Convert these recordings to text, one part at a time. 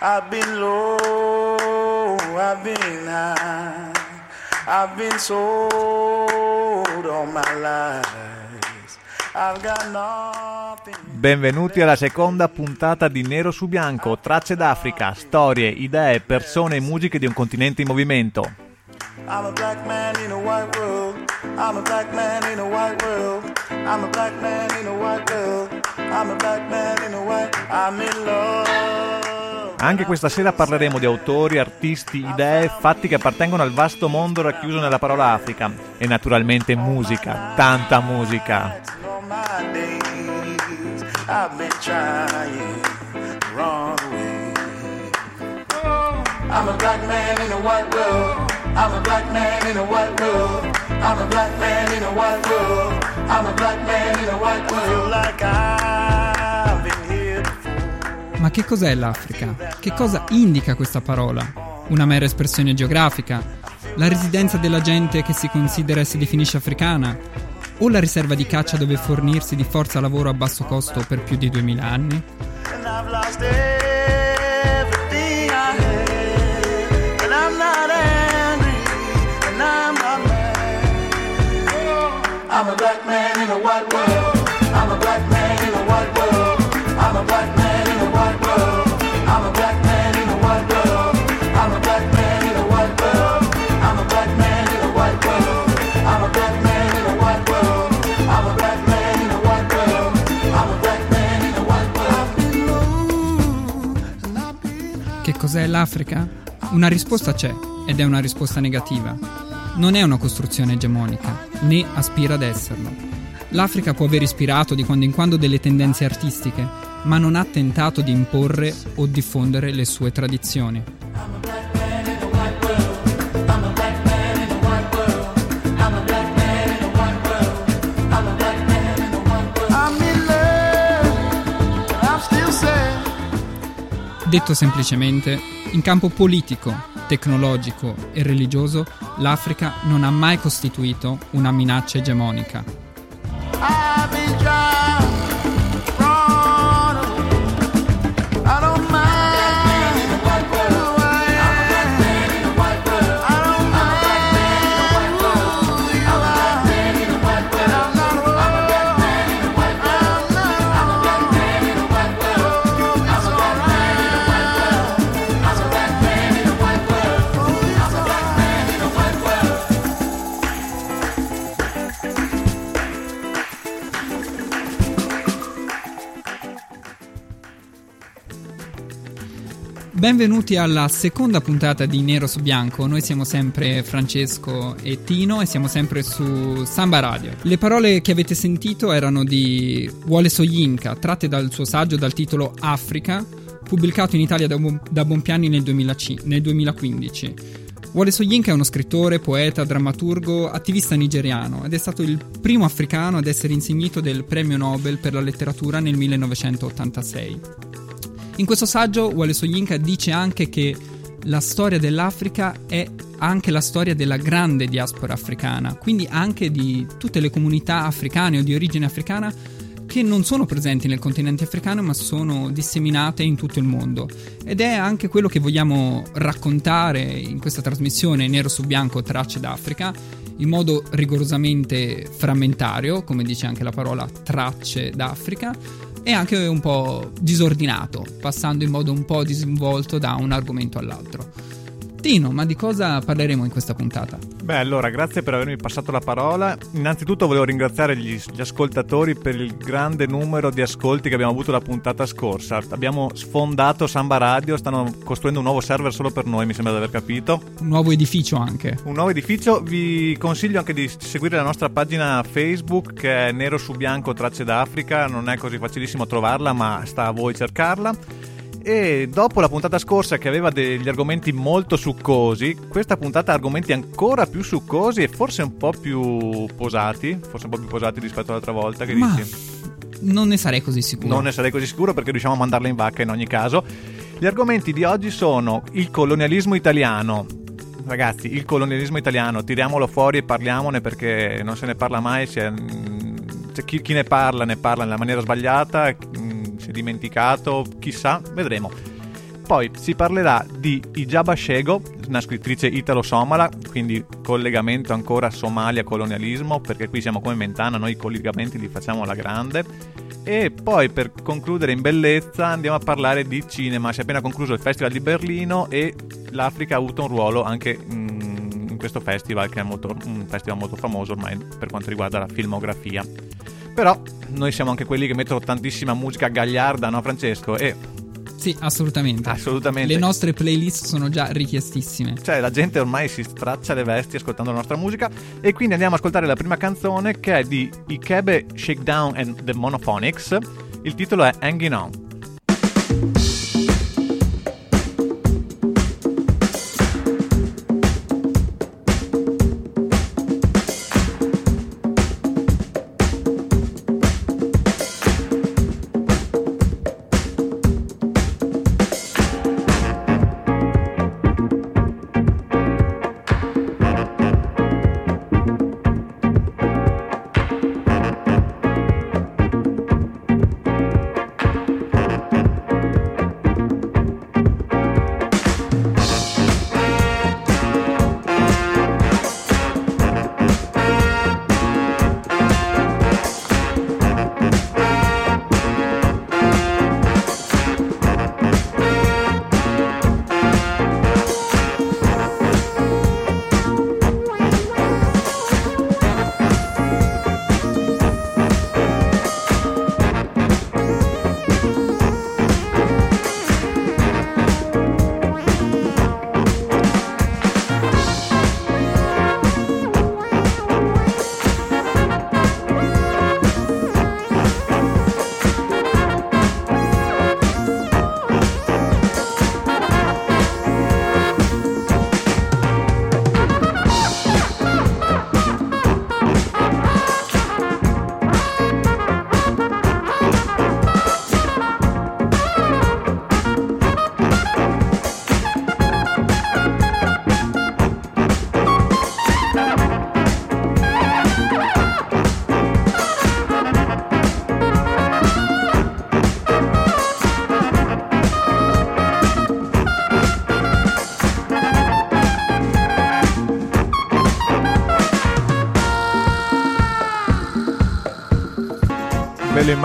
I've been low, I've been high, I've been sold all my life. I've got nothing. Benvenuti alla seconda puntata di Nero su Bianco, tracce d'Africa, storie, idee, persone e musiche di un continente in movimento. I'm a black man in a white world. I'm a black man in a white world. I'm a black man in a white world. I'm a black man in a white. I'm in love. Anche questa sera parleremo di autori, artisti, idee, fatti che appartengono al vasto mondo racchiuso nella parola Africa e naturalmente musica, tanta musica. I'm a black man in a white world. I'm a black man in a white world. I'm a black man in a white world. I'm a black man in a white world. Like I've che cos'è l'Africa? Che cosa indica questa parola? Una mera espressione geografica? La residenza della gente che si considera e si definisce africana? O la riserva di caccia dove fornirsi di forza lavoro a basso costo per più di 2000 anni? I'm a black man in a white world. I'm a black man in a white world. I'm a black man cos'è l'Africa? Una risposta c'è, ed è una risposta negativa. Non è una costruzione egemonica, né aspira ad esserlo. L'Africa può aver ispirato di quando in quando delle tendenze artistiche, ma non ha tentato di imporre o diffondere le sue tradizioni. Detto semplicemente, in campo politico, tecnologico e religioso, l'Africa non ha mai costituito una minaccia egemonica. Benvenuti alla seconda puntata di Nero su Bianco. Noi siamo sempre Francesco e Tino e siamo sempre su Samba Radio. Le parole che avete sentito erano di Wole Soyinka, tratte dal suo saggio dal titolo Africa, pubblicato in Italia da, Bon- da Bonpiani nel, 2005 nel 2015. Wole Soyinka è uno scrittore, poeta, drammaturgo, attivista nigeriano ed è stato il primo africano ad essere insignito del premio Nobel per la letteratura nel 1986. In questo saggio Wale Soyinka dice anche che la storia dell'Africa è anche la storia della grande diaspora africana, quindi anche di tutte le comunità africane o di origine africana che non sono presenti nel continente africano ma sono disseminate in tutto il mondo. Ed è anche quello che vogliamo raccontare in questa trasmissione Nero su Bianco Tracce d'Africa in modo rigorosamente frammentario, come dice anche la parola Tracce d'Africa, e anche un po' disordinato, passando in modo un po' disinvolto da un argomento all'altro. Tino, ma di cosa parleremo in questa puntata? Beh, allora, grazie per avermi passato la parola. Innanzitutto volevo ringraziare gli, gli ascoltatori per il grande numero di ascolti che abbiamo avuto la puntata scorsa. Abbiamo sfondato Samba Radio, stanno costruendo un nuovo server solo per noi, mi sembra di aver capito. Un nuovo edificio anche. Un nuovo edificio, vi consiglio anche di seguire la nostra pagina Facebook che è Nero su Bianco Tracce d'Africa, non è così facilissimo trovarla, ma sta a voi cercarla. E dopo la puntata scorsa che aveva degli argomenti molto succosi, questa puntata ha argomenti ancora più succosi e forse un po' più posati, forse un po' più posati rispetto all'altra volta, che Ma dici? non ne sarei così sicuro. Non ne sarei così sicuro perché riusciamo a mandarla in vacca in ogni caso. Gli argomenti di oggi sono il colonialismo italiano. Ragazzi, il colonialismo italiano, tiriamolo fuori e parliamone perché non se ne parla mai. Cioè, chi, chi ne parla ne parla nella maniera sbagliata, si è dimenticato, chissà, vedremo. Poi si parlerà di Ijaba Shego, una scrittrice italo-somala, quindi collegamento ancora Somalia-colonialismo, perché qui siamo come Mentana, noi i collegamenti li facciamo alla grande. E poi per concludere in bellezza andiamo a parlare di cinema. Si è appena concluso il Festival di Berlino e l'Africa ha avuto un ruolo anche mm, in questo festival, che è molto, un festival molto famoso ormai per quanto riguarda la filmografia. Però noi siamo anche quelli che mettono tantissima musica gagliarda, no Francesco? E Sì, assolutamente. assolutamente. Le nostre playlist sono già richiestissime. Cioè, la gente ormai si straccia le vesti ascoltando la nostra musica. E quindi andiamo ad ascoltare la prima canzone che è di Ikebe Shakedown and the Monophonics. Il titolo è Hanging On.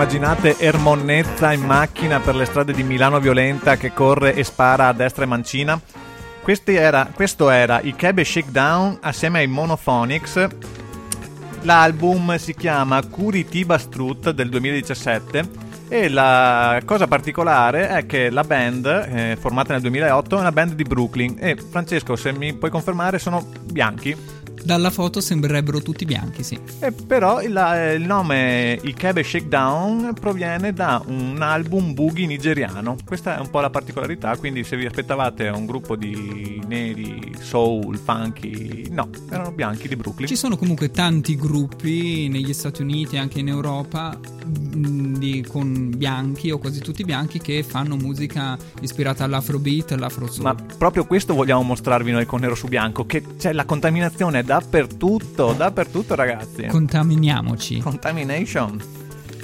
Immaginate Ermonnezza in macchina per le strade di Milano violenta che corre e spara a destra e mancina? Era, questo era i Kebe Shakedown assieme ai Monophonics. L'album si chiama Curitiba Strut del 2017 e la cosa particolare è che la band, eh, formata nel 2008, è una band di Brooklyn e Francesco, se mi puoi confermare, sono bianchi. Dalla foto sembrerebbero tutti bianchi, sì. E però il, eh, il nome Ikebe Shakedown proviene da un album boogie nigeriano. Questa è un po' la particolarità, quindi se vi aspettavate un gruppo di neri, soul, funky, no, erano bianchi di Brooklyn. Ci sono comunque tanti gruppi negli Stati Uniti e anche in Europa mh, di- con bianchi o quasi tutti bianchi che fanno musica ispirata all'afrobeat all'afro soul. Ma proprio questo vogliamo mostrarvi noi con Nero su Bianco, che c'è la contaminazione dappertutto, dappertutto ragazzi. Contaminiamoci. Contamination.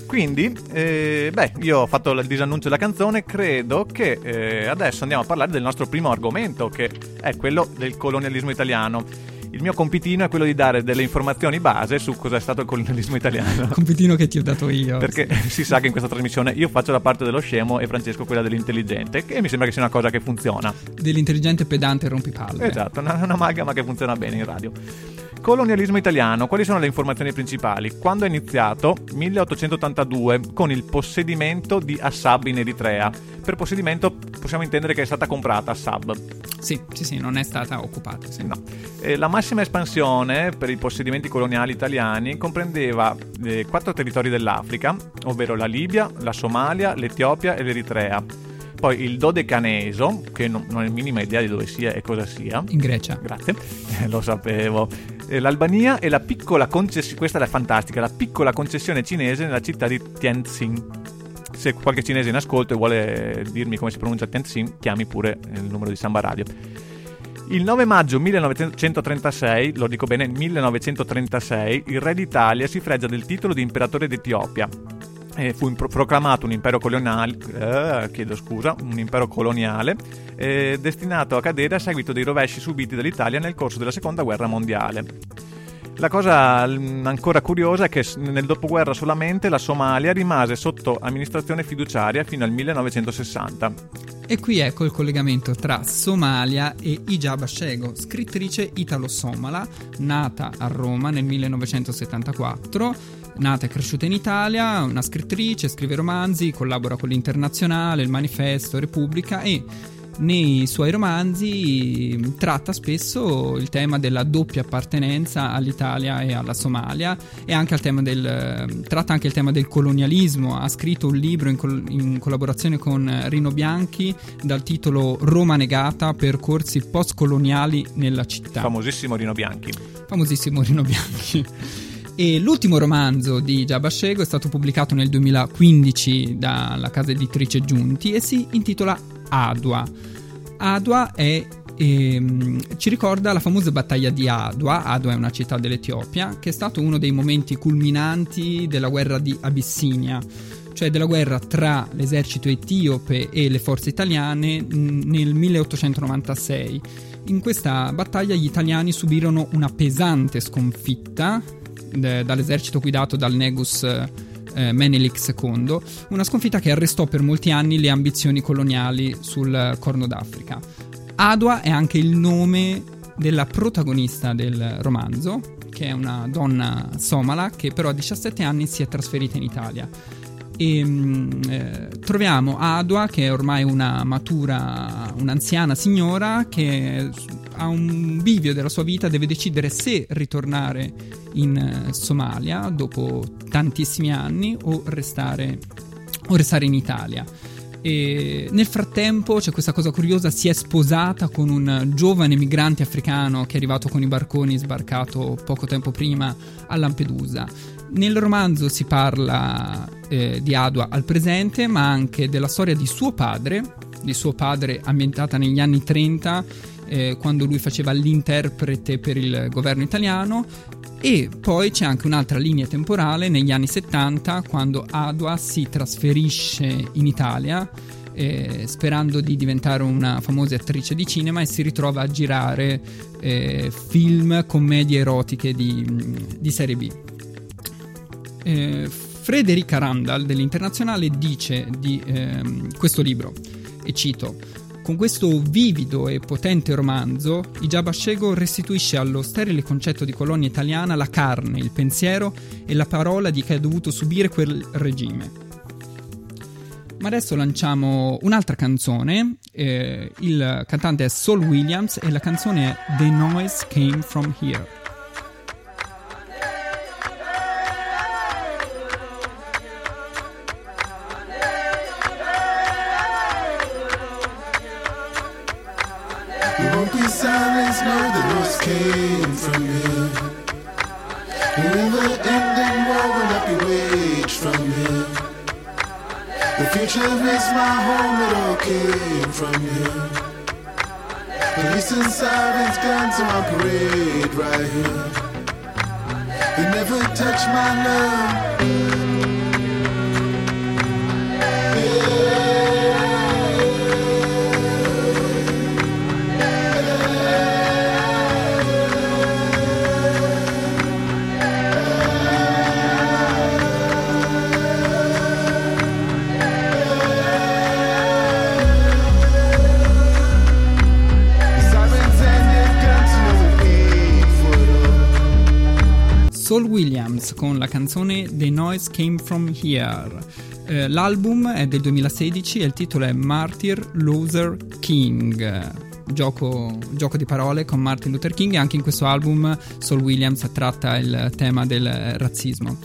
Quindi, eh, beh, io ho fatto il disannuncio della canzone, credo che eh, adesso andiamo a parlare del nostro primo argomento, che è quello del colonialismo italiano. Il mio compitino è quello di dare delle informazioni base su cosa è stato il colonialismo italiano. Compitino che ti ho dato io. Perché si sa che in questa trasmissione io faccio la parte dello scemo e Francesco quella dell'intelligente, che mi sembra che sia una cosa che funziona. Dell'intelligente pedante rompipalle. Esatto, una, un'amalgama che funziona bene in radio. Colonialismo italiano, quali sono le informazioni principali? Quando è iniziato? 1882, con il possedimento di Assab in Eritrea. Per possedimento possiamo intendere che è stata comprata Assab. Sì, sì, sì, non è stata occupata. sì. No. Eh, la massima espansione per i possedimenti coloniali italiani comprendeva eh, quattro territori dell'Africa, ovvero la Libia, la Somalia, l'Etiopia e l'Eritrea. Poi il Dodecaneso, che non, ho la minima idea di dove sia e cosa sia. In Grecia. Grazie, Eh, lo sapevo. Eh, L'Albania e la piccola concessione, questa è fantastica, la piccola concessione cinese nella città di Tianjin. Se qualche cinese in ascolto e vuole dirmi come si pronuncia Tianjin, chiami pure il numero di Samba Radio. Il 9 maggio 1936, lo dico bene, 1936, il re d'Italia si fregia del titolo di imperatore d'Etiopia. e fu impro- proclamato un impero coloniale, eh, chiedo scusa, un impero coloniale eh, destinato a cadere a seguito dei rovesci subiti dall'Italia nel corso della seconda guerra mondiale. La cosa mm, ancora curiosa è che nel dopoguerra solamente la Somalia rimase sotto amministrazione fiduciaria fino al 1960. E qui ecco il collegamento tra Somalia e Ijab Ashego, scrittrice italo-somala, nata a Roma nel 1974, nata e cresciuta in Italia, una scrittrice, scrive romanzi, collabora con l'Internazionale, il Manifesto, Repubblica e nei suoi romanzi tratta spesso il tema della doppia appartenenza all'Italia e alla Somalia e anche del, tratta anche il tema del colonialismo. Ha scritto un libro in, col- in collaborazione con Rino Bianchi dal titolo Roma negata, percorsi postcoloniali nella città. Famosissimo Rino Bianchi. famosissimo Rino Bianchi. E l'ultimo romanzo di Giabashego è stato pubblicato nel 2015 dalla casa editrice Giunti e si intitola Adua. Adua è, ehm, ci ricorda la famosa battaglia di Adua. Adua è una città dell'Etiopia che è stato uno dei momenti culminanti della guerra di Abissinia cioè della guerra tra l'esercito etiope e le forze italiane nel 1896. In questa battaglia gli italiani subirono una pesante sconfitta eh, dall'esercito guidato dal Negus eh, Menelik II, una sconfitta che arrestò per molti anni le ambizioni coloniali sul Corno d'Africa. Adwa è anche il nome della protagonista del romanzo, che è una donna somala che però a 17 anni si è trasferita in Italia. E mh, eh, troviamo Adwa, che è ormai una matura, un'anziana signora che a un bivio della sua vita deve decidere se ritornare in eh, Somalia dopo tantissimi anni o restare, o restare in Italia. E nel frattempo c'è questa cosa curiosa, si è sposata con un giovane migrante africano che è arrivato con i barconi sbarcato poco tempo prima a Lampedusa. Nel romanzo si parla eh, di Adua al presente, ma anche della storia di suo padre, di suo padre ambientata negli anni 30, eh, quando lui faceva l'interprete per il governo italiano, e poi c'è anche un'altra linea temporale negli anni 70 quando Adwa si trasferisce in Italia eh, sperando di diventare una famosa attrice di cinema e si ritrova a girare eh, film, commedie erotiche di, di serie B. Eh, Frederica Randall dell'Internazionale dice di ehm, questo libro, e cito, con questo vivido e potente romanzo, Ijab Ashego restituisce allo sterile concetto di colonia italiana la carne, il pensiero e la parola di chi ha dovuto subire quel regime. Ma adesso lanciamo un'altra canzone, eh, il cantante è Saul Williams e la canzone è The Noise Came From Here. Sirens, guns are parade right here. They never touch my love. Saul Williams con la canzone The Noise Came From Here. Eh, l'album è del 2016 e il titolo è Martyr Luther King. Gioco, gioco di parole con Martin Luther King e anche in questo album Saul Williams tratta il tema del razzismo.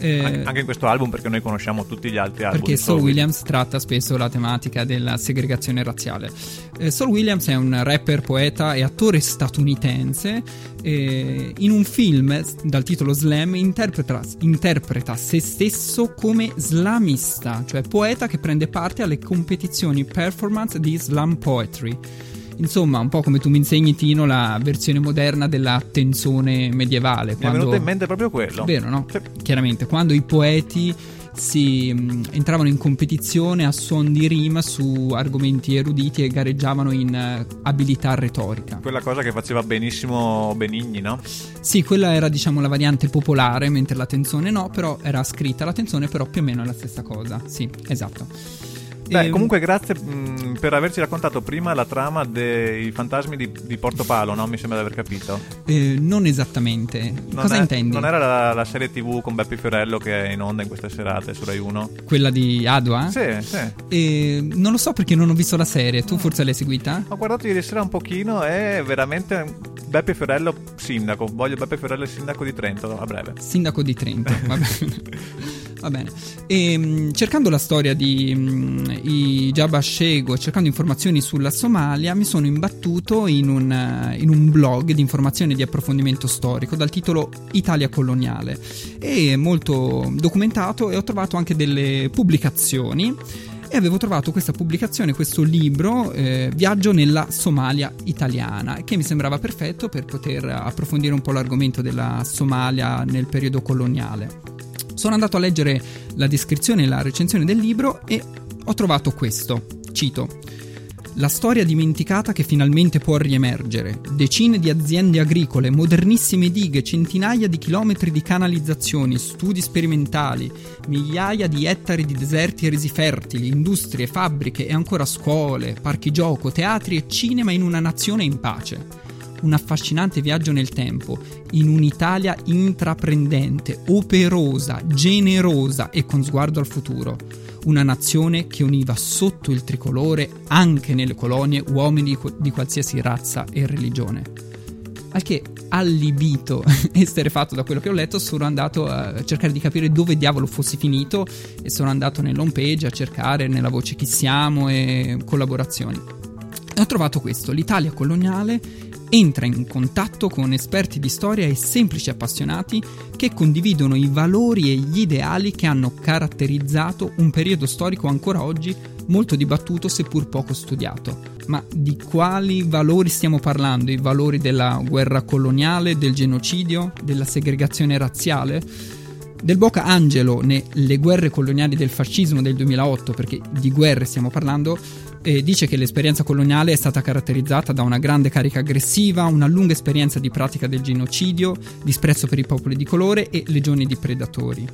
Eh, An- Anche in questo album perché noi conosciamo tutti gli altri album. perché Saul Williams tratta spesso la tematica della segregazione razziale. Eh, Saul Williams è un rapper, poeta e attore statunitense. eh, in un film dal titolo Slam interpreta, interpreta se stesso come slamista, cioè poeta che prende parte alle competizioni performance di slam poetry. Insomma, un po' come tu mi insegni, Tino, la versione moderna della tensione medievale. Mi è quando- venuto in mente proprio quello. Vero, no? Sì. Chiaramente, quando i poeti si mh, entravano in competizione a suon di rima su argomenti eruditi e gareggiavano in eh, abilità retorica. Quella cosa che faceva benissimo Benigni, no? Sì, quella era diciamo la variante popolare, mentre la tensione no, però era scritta la tensione, però più o meno è la stessa cosa. Sì, esatto. Beh, comunque grazie mh, per averci raccontato prima la trama dei fantasmi di, di Portopalo, no? Mi sembra di aver capito. eh, non esattamente. Non Cosa è- intendi? Non era la, la serie tv con Beppe Fiorello che è in onda in queste serate su Rai 1? Quella di Adua? Sì, sì. Eh, non lo so perché non ho visto la serie. Tu forse l'hai seguita? Ho guardato ieri sera un pochino e veramente Beppe Fiorello sindaco. Voglio Beppe Fiorello sindaco di Trento a breve. Sindaco di Trento, va bene. Va bene. E, mh, cercando la storia di mh, i Jabba Shego, cercando informazioni sulla Somalia, mi sono imbattuto in un, eh, in un blog di informazione e di approfondimento storico dal titolo Italia coloniale. È molto documentato e ho trovato anche delle pubblicazioni. E avevo trovato questa pubblicazione, questo libro, eh, Viaggio nella Somalia italiana, che mi sembrava perfetto per poter approfondire un po' l'argomento della Somalia nel periodo coloniale. Sono andato a leggere la descrizione e la recensione del libro e ho trovato questo. Cito. La storia dimenticata che finalmente può riemergere. Decine di aziende agricole, modernissime dighe, centinaia di chilometri di canalizzazioni, studi sperimentali, migliaia di ettari di deserti resi fertili, industrie, fabbriche e ancora scuole, parchi gioco, teatri e cinema in una nazione in pace un affascinante viaggio nel tempo, in un'Italia intraprendente, operosa, generosa e con sguardo al futuro. Una nazione che univa sotto il tricolore, anche nelle colonie, uomini di- qualsiasi razza e religione. Al che, allibito esterefatto da quello che ho letto, sono andato a cercare di capire dove diavolo fossi finito e sono andato nell'home page a cercare nella voce chi siamo e collaborazioni. Ho trovato questo, l'Italia coloniale entra in contatto con esperti di storia e semplici appassionati che condividono i valori e gli ideali che hanno caratterizzato un periodo storico ancora oggi molto dibattuto seppur poco studiato. Ma di quali valori stiamo parlando? I valori della guerra coloniale, del genocidio, della segregazione razziale? Del Boca Angelo nelle guerre coloniali del fascismo del 2008, perché di guerre stiamo parlando, eh, dice che l'esperienza coloniale è stata caratterizzata da una grande carica aggressiva, una lunga esperienza di pratica del genocidio, disprezzo per i popoli di colore e legioni di predatori.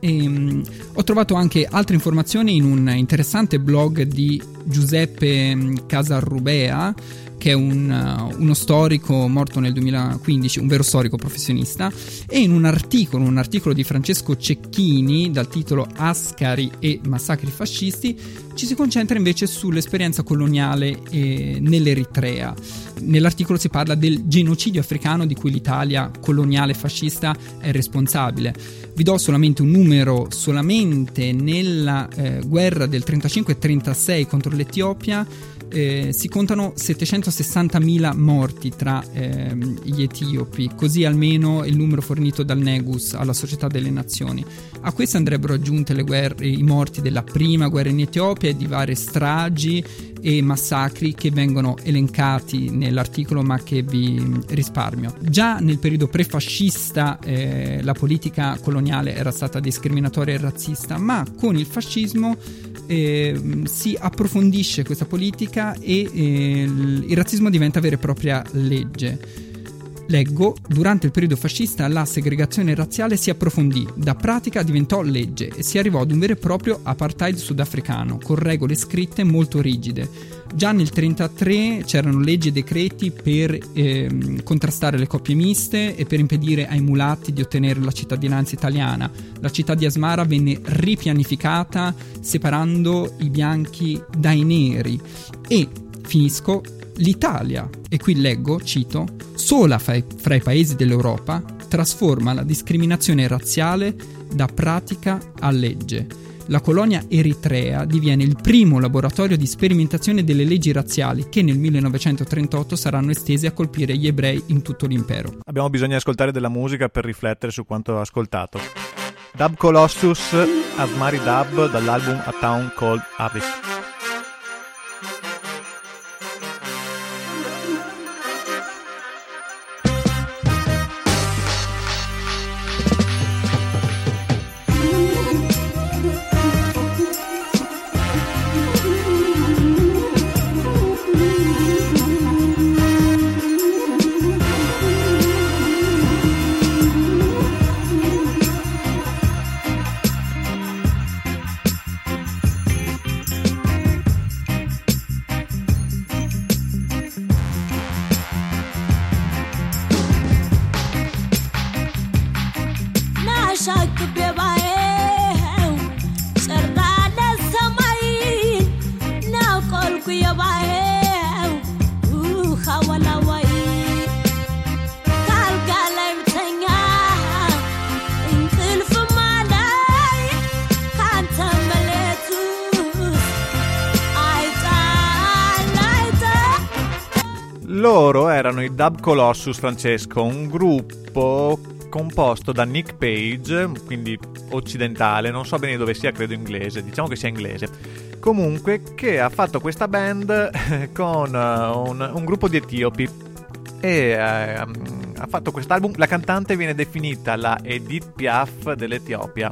Ehm, ho trovato anche altre informazioni in un interessante blog di Giuseppe mm, Casarrubea, che è un, uh, uno storico morto nel 2015, un vero storico professionista, e in un articolo, un articolo di Francesco Cecchini dal titolo Ascari e massacri fascisti, ci si concentra invece sull'esperienza coloniale eh, nell'Eritrea. Nell'articolo si parla del genocidio africano di cui l'Italia coloniale fascista è responsabile. Vi do solamente un numero, solamente nella eh, guerra del 35-36 contro l'Etiopia eh, si contano 760.000 morti tra ehm, gli etiopi, così almeno il numero fornito dal Negus alla Società delle Nazioni. A questo andrebbero aggiunte guerre, i morti della prima guerra in Etiopia e di varie stragi e massacri che vengono elencati nell'articolo ma che vi risparmio. Già nel periodo prefascista eh, la politica coloniale era stata discriminatoria e razzista, ma con il fascismo eh, si approfondisce questa politica e eh, il razzismo diventa vera e propria legge. Leggo, durante il periodo fascista la segregazione razziale si approfondì, da pratica diventò legge e si arrivò ad un vero e proprio apartheid sudafricano, con regole scritte molto rigide. Già nel 1933 c'erano leggi e decreti per ehm, contrastare le coppie miste e per impedire ai mulatti di ottenere la cittadinanza italiana. La città di Asmara venne ripianificata separando i bianchi dai neri e, finisco, l'Italia, e qui leggo, cito, sola fra i, fra i paesi dell'Europa trasforma la discriminazione razziale da pratica a legge. La colonia eritrea diviene il primo laboratorio di sperimentazione delle leggi razziali che nel 1938 saranno estese a colpire gli ebrei in tutto l'impero. Abbiamo bisogno di ascoltare della musica per riflettere su quanto ascoltato. Dub Colossus, Asmari Dub dall'album A Town Called Abyss. Loro erano i Dub Colossus Francesco, un gruppo composto da Nick Page, quindi occidentale, non so bene dove sia, credo inglese, diciamo che sia inglese. Comunque, che ha fatto questa band con eh, un, un gruppo di etiopi e eh, ha fatto quest'album. La cantante viene definita la Edith Piaf dell'Etiopia.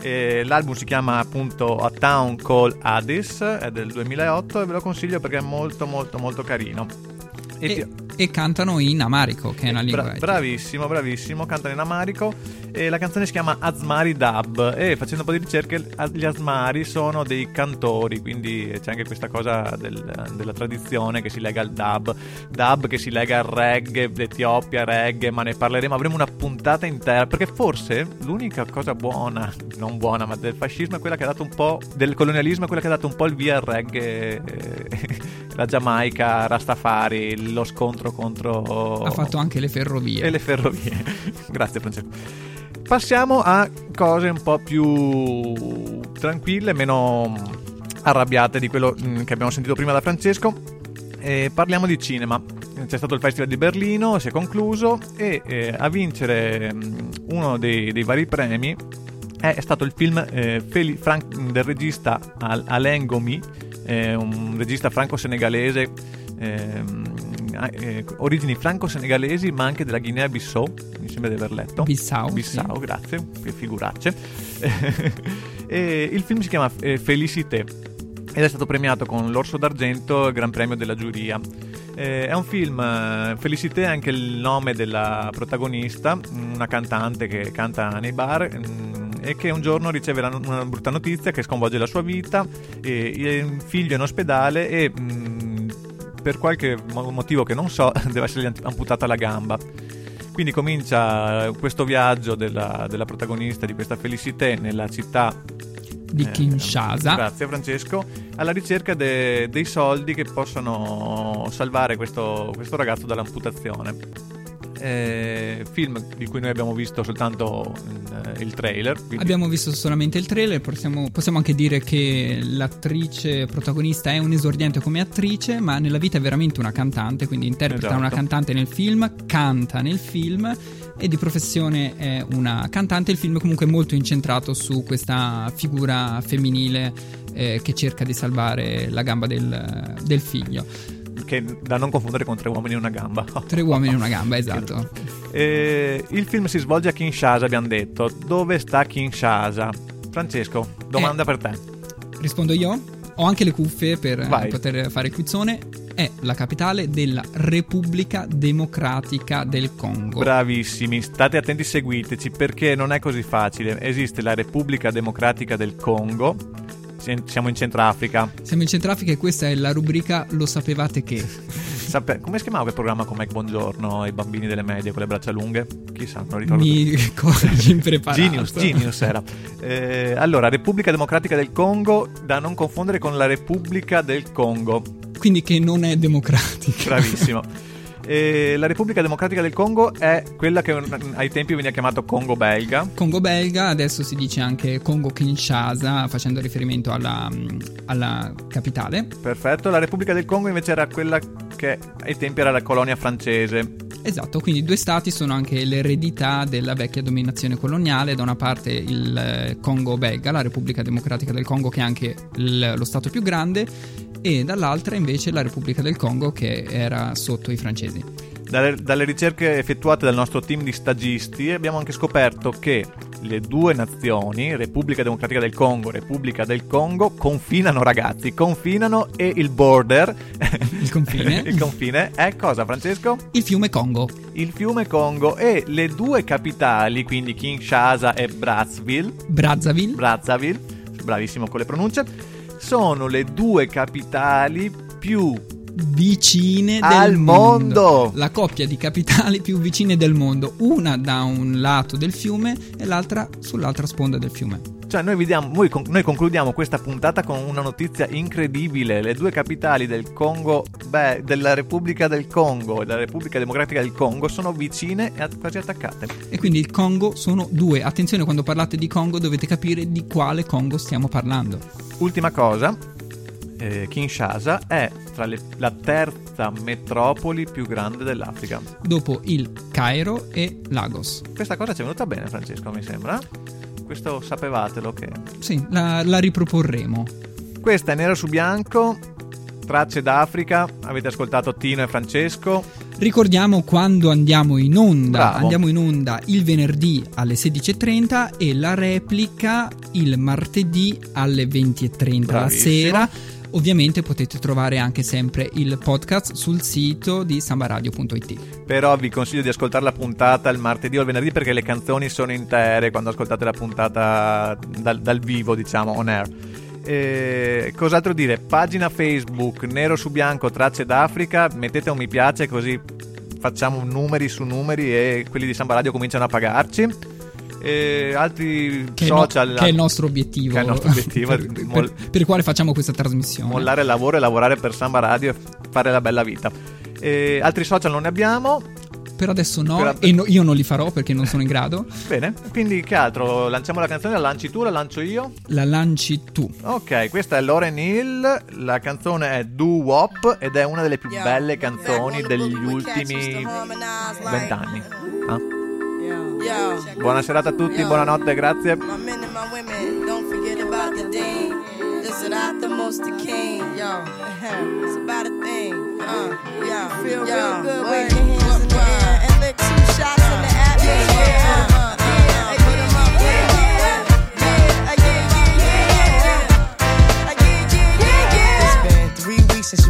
E l'album si chiama appunto A Town Called Addis, è del 2008 e ve lo consiglio perché è molto molto molto carino. Etio- E, e cantano in amarico, che è una lingua. Bra- bravissimo, bravissimo, cantano in amarico. E la canzone si chiama Azmari Dub. E facendo un po' di ricerche gli Azmari sono dei cantori, quindi c'è anche questa cosa del- della tradizione che si lega al dub, dub che si lega al reggae, l'Etiopia, reggae, ma ne parleremo, avremo una puntata intera perché forse l'unica cosa buona, non buona, ma del fascismo è quella che ha dato un po' del colonialismo è quella che ha dato un po' il via al reggae eh, la Giamaica, Rastafari, lo scontro contro Ha fatto anche le ferrovie. e le ferrovie. Grazie Francesco. Passiamo a cose un po' più tranquille, meno arrabbiate di quello mm, che abbiamo sentito prima da Francesco. E parliamo di cinema. C'è stato il Festival di Berlino, si è concluso e eh, a vincere mm, uno dei, dei vari premi è stato il film eh, Feli- Fran- del regista Al- Alain Gomi, eh, un regista franco-senegalese, ehm, eh, origini franco-senegalesi ma anche della Guinea-Bissau, mi sembra di aver letto. Bissau, Bissau, sì. grazie, che figuracce. e il film si chiama eh, Felicité ed è stato premiato con l'Orso d'Argento il Gran Premio della giuria. Eh, è un film, eh, Felicité è anche il nome della protagonista, una cantante che canta nei bar mm, e che un giorno riceve la- una brutta notizia che sconvolge la sua vita, e, il figlio è in ospedale e mm, per qualche mo- motivo che non so deve essere amputata la gamba. Quindi comincia questo viaggio della, della protagonista di questa Felicité nella città Di eh, Kinshasa. Grazie Francesco. Alla ricerca de- dei soldi che possano salvare questo, questo ragazzo dall'amputazione. Eh, film di cui noi abbiamo visto soltanto il, il trailer. quindi- Abbiamo visto solamente il trailer, possiamo, possiamo anche dire che l'attrice protagonista è un esordiente come attrice, ma nella vita è veramente una cantante, quindi interpreta Esatto. una cantante nel film, canta nel film e di professione è una cantante. Il film comunque è molto incentrato su questa figura femminile eh, che cerca di salvare la gamba del, del figlio. Che da non confondere con tre uomini e una gamba. Tre uomini e una gamba, esatto. Eh, il film si svolge a Kinshasa, abbiamo detto. Dove sta Kinshasa? Francesco, domanda Eh. per te. Rispondo io? Ho anche le cuffie per eh, Vai. poter fare il quizzone. È la capitale della Repubblica Democratica del Congo. Bravissimi, state attenti, seguiteci perché non è così facile. Esiste la Repubblica Democratica del Congo, siamo in Centrafrica. Siamo in Centrafrica e questa è la rubrica Lo sapevate che? Sape- come si chiamava quel programma con Mike Buongiorno e i bambini delle medie con le braccia lunghe? Chissà, non ricordo. Mi cogli impreparato. Genius, Genius era. Eh, allora, Repubblica Democratica del Congo, da non confondere con la Repubblica del Congo. Quindi che non è democratica. Bravissimo. Eh, la Repubblica Democratica del Congo è quella che ai tempi veniva chiamato Congo belga. Congo belga, adesso si dice anche Congo Kinshasa, facendo riferimento alla, mm, alla capitale. Perfetto, la Repubblica del Congo invece era quella che ai tempi era la colonia francese. Esatto, quindi due stati sono anche l'eredità della vecchia dominazione coloniale, da una parte il eh, Congo belga, la Repubblica Democratica del Congo che è anche il- lo stato più grande, e dall'altra invece la Repubblica del Congo che era sotto i francesi. Dalle, dalle ricerche effettuate dal nostro team di stagisti abbiamo anche scoperto che le due nazioni, Repubblica Democratica del Congo, Repubblica del Congo, confinano ragazzi, confinano e il border, Il confine. il confine è cosa Francesco? Il fiume Congo. Il fiume Congo e le due capitali, quindi Kinshasa e Brazzaville, Brazzaville. Brazzaville, bravissimo con le pronunce, sono le due capitali più vicine del Al mondo! La coppia di capitali più vicine del mondo, una da un lato del fiume e l'altra sull'altra sponda del fiume. Cioè, noi, vediamo, noi, noi concludiamo questa puntata con una notizia incredibile. Le due capitali del Congo, beh, della Repubblica del Congo e della Repubblica Democratica del Congo sono vicine e quasi attaccate. E quindi il Congo sono due. Attenzione, quando parlate di Congo dovete capire di quale Congo stiamo parlando. Ultima cosa, eh, Kinshasa è tra le- la terza metropoli più grande dell'Africa. Dopo il Cairo e Lagos. Questa cosa ci è venuta bene, Francesco, mi sembra. Questo sapevatelo che... Sì, la, la riproporremo. Questa è nero su bianco, tracce d'Africa, avete ascoltato Tino e Francesco. Ricordiamo quando andiamo in onda. Bravo. Andiamo in onda il venerdì alle 16.30 e la replica il martedì alle 20.30 la Bravissimo. sera. Ovviamente potete trovare anche sempre il podcast sul sito di sambaradio.it. Però vi consiglio di ascoltare la puntata il martedì o il venerdì perché le canzoni sono intere quando ascoltate la puntata dal, dal vivo, diciamo, on air. E cos'altro dire? Pagina Facebook Nero su bianco tracce d'Africa, mettete un mi piace così facciamo numeri su numeri e quelli di Samba Radio cominciano a pagarci. E altri Che, è no- social che è il nostro obiettivo. Che è il nostro obiettivo, per, per- mol- per il quale facciamo questa trasmissione. mollare il lavoro e lavorare per Samba Radio e fare la bella vita. E altri social non ne abbiamo. Per adesso no, Per ad- e no- io non li farò perché non sono in grado. Bene, quindi che altro? Lanciamo la canzone, la lanci tu, la lancio io? La lanci tu. Ok, questa è Lauren Hill, la canzone è Do Wop ed è una delle più belle canzoni degli ultimi vent'anni. Ah. Yo, Buona serata a tutti, buonanotte, grazie. my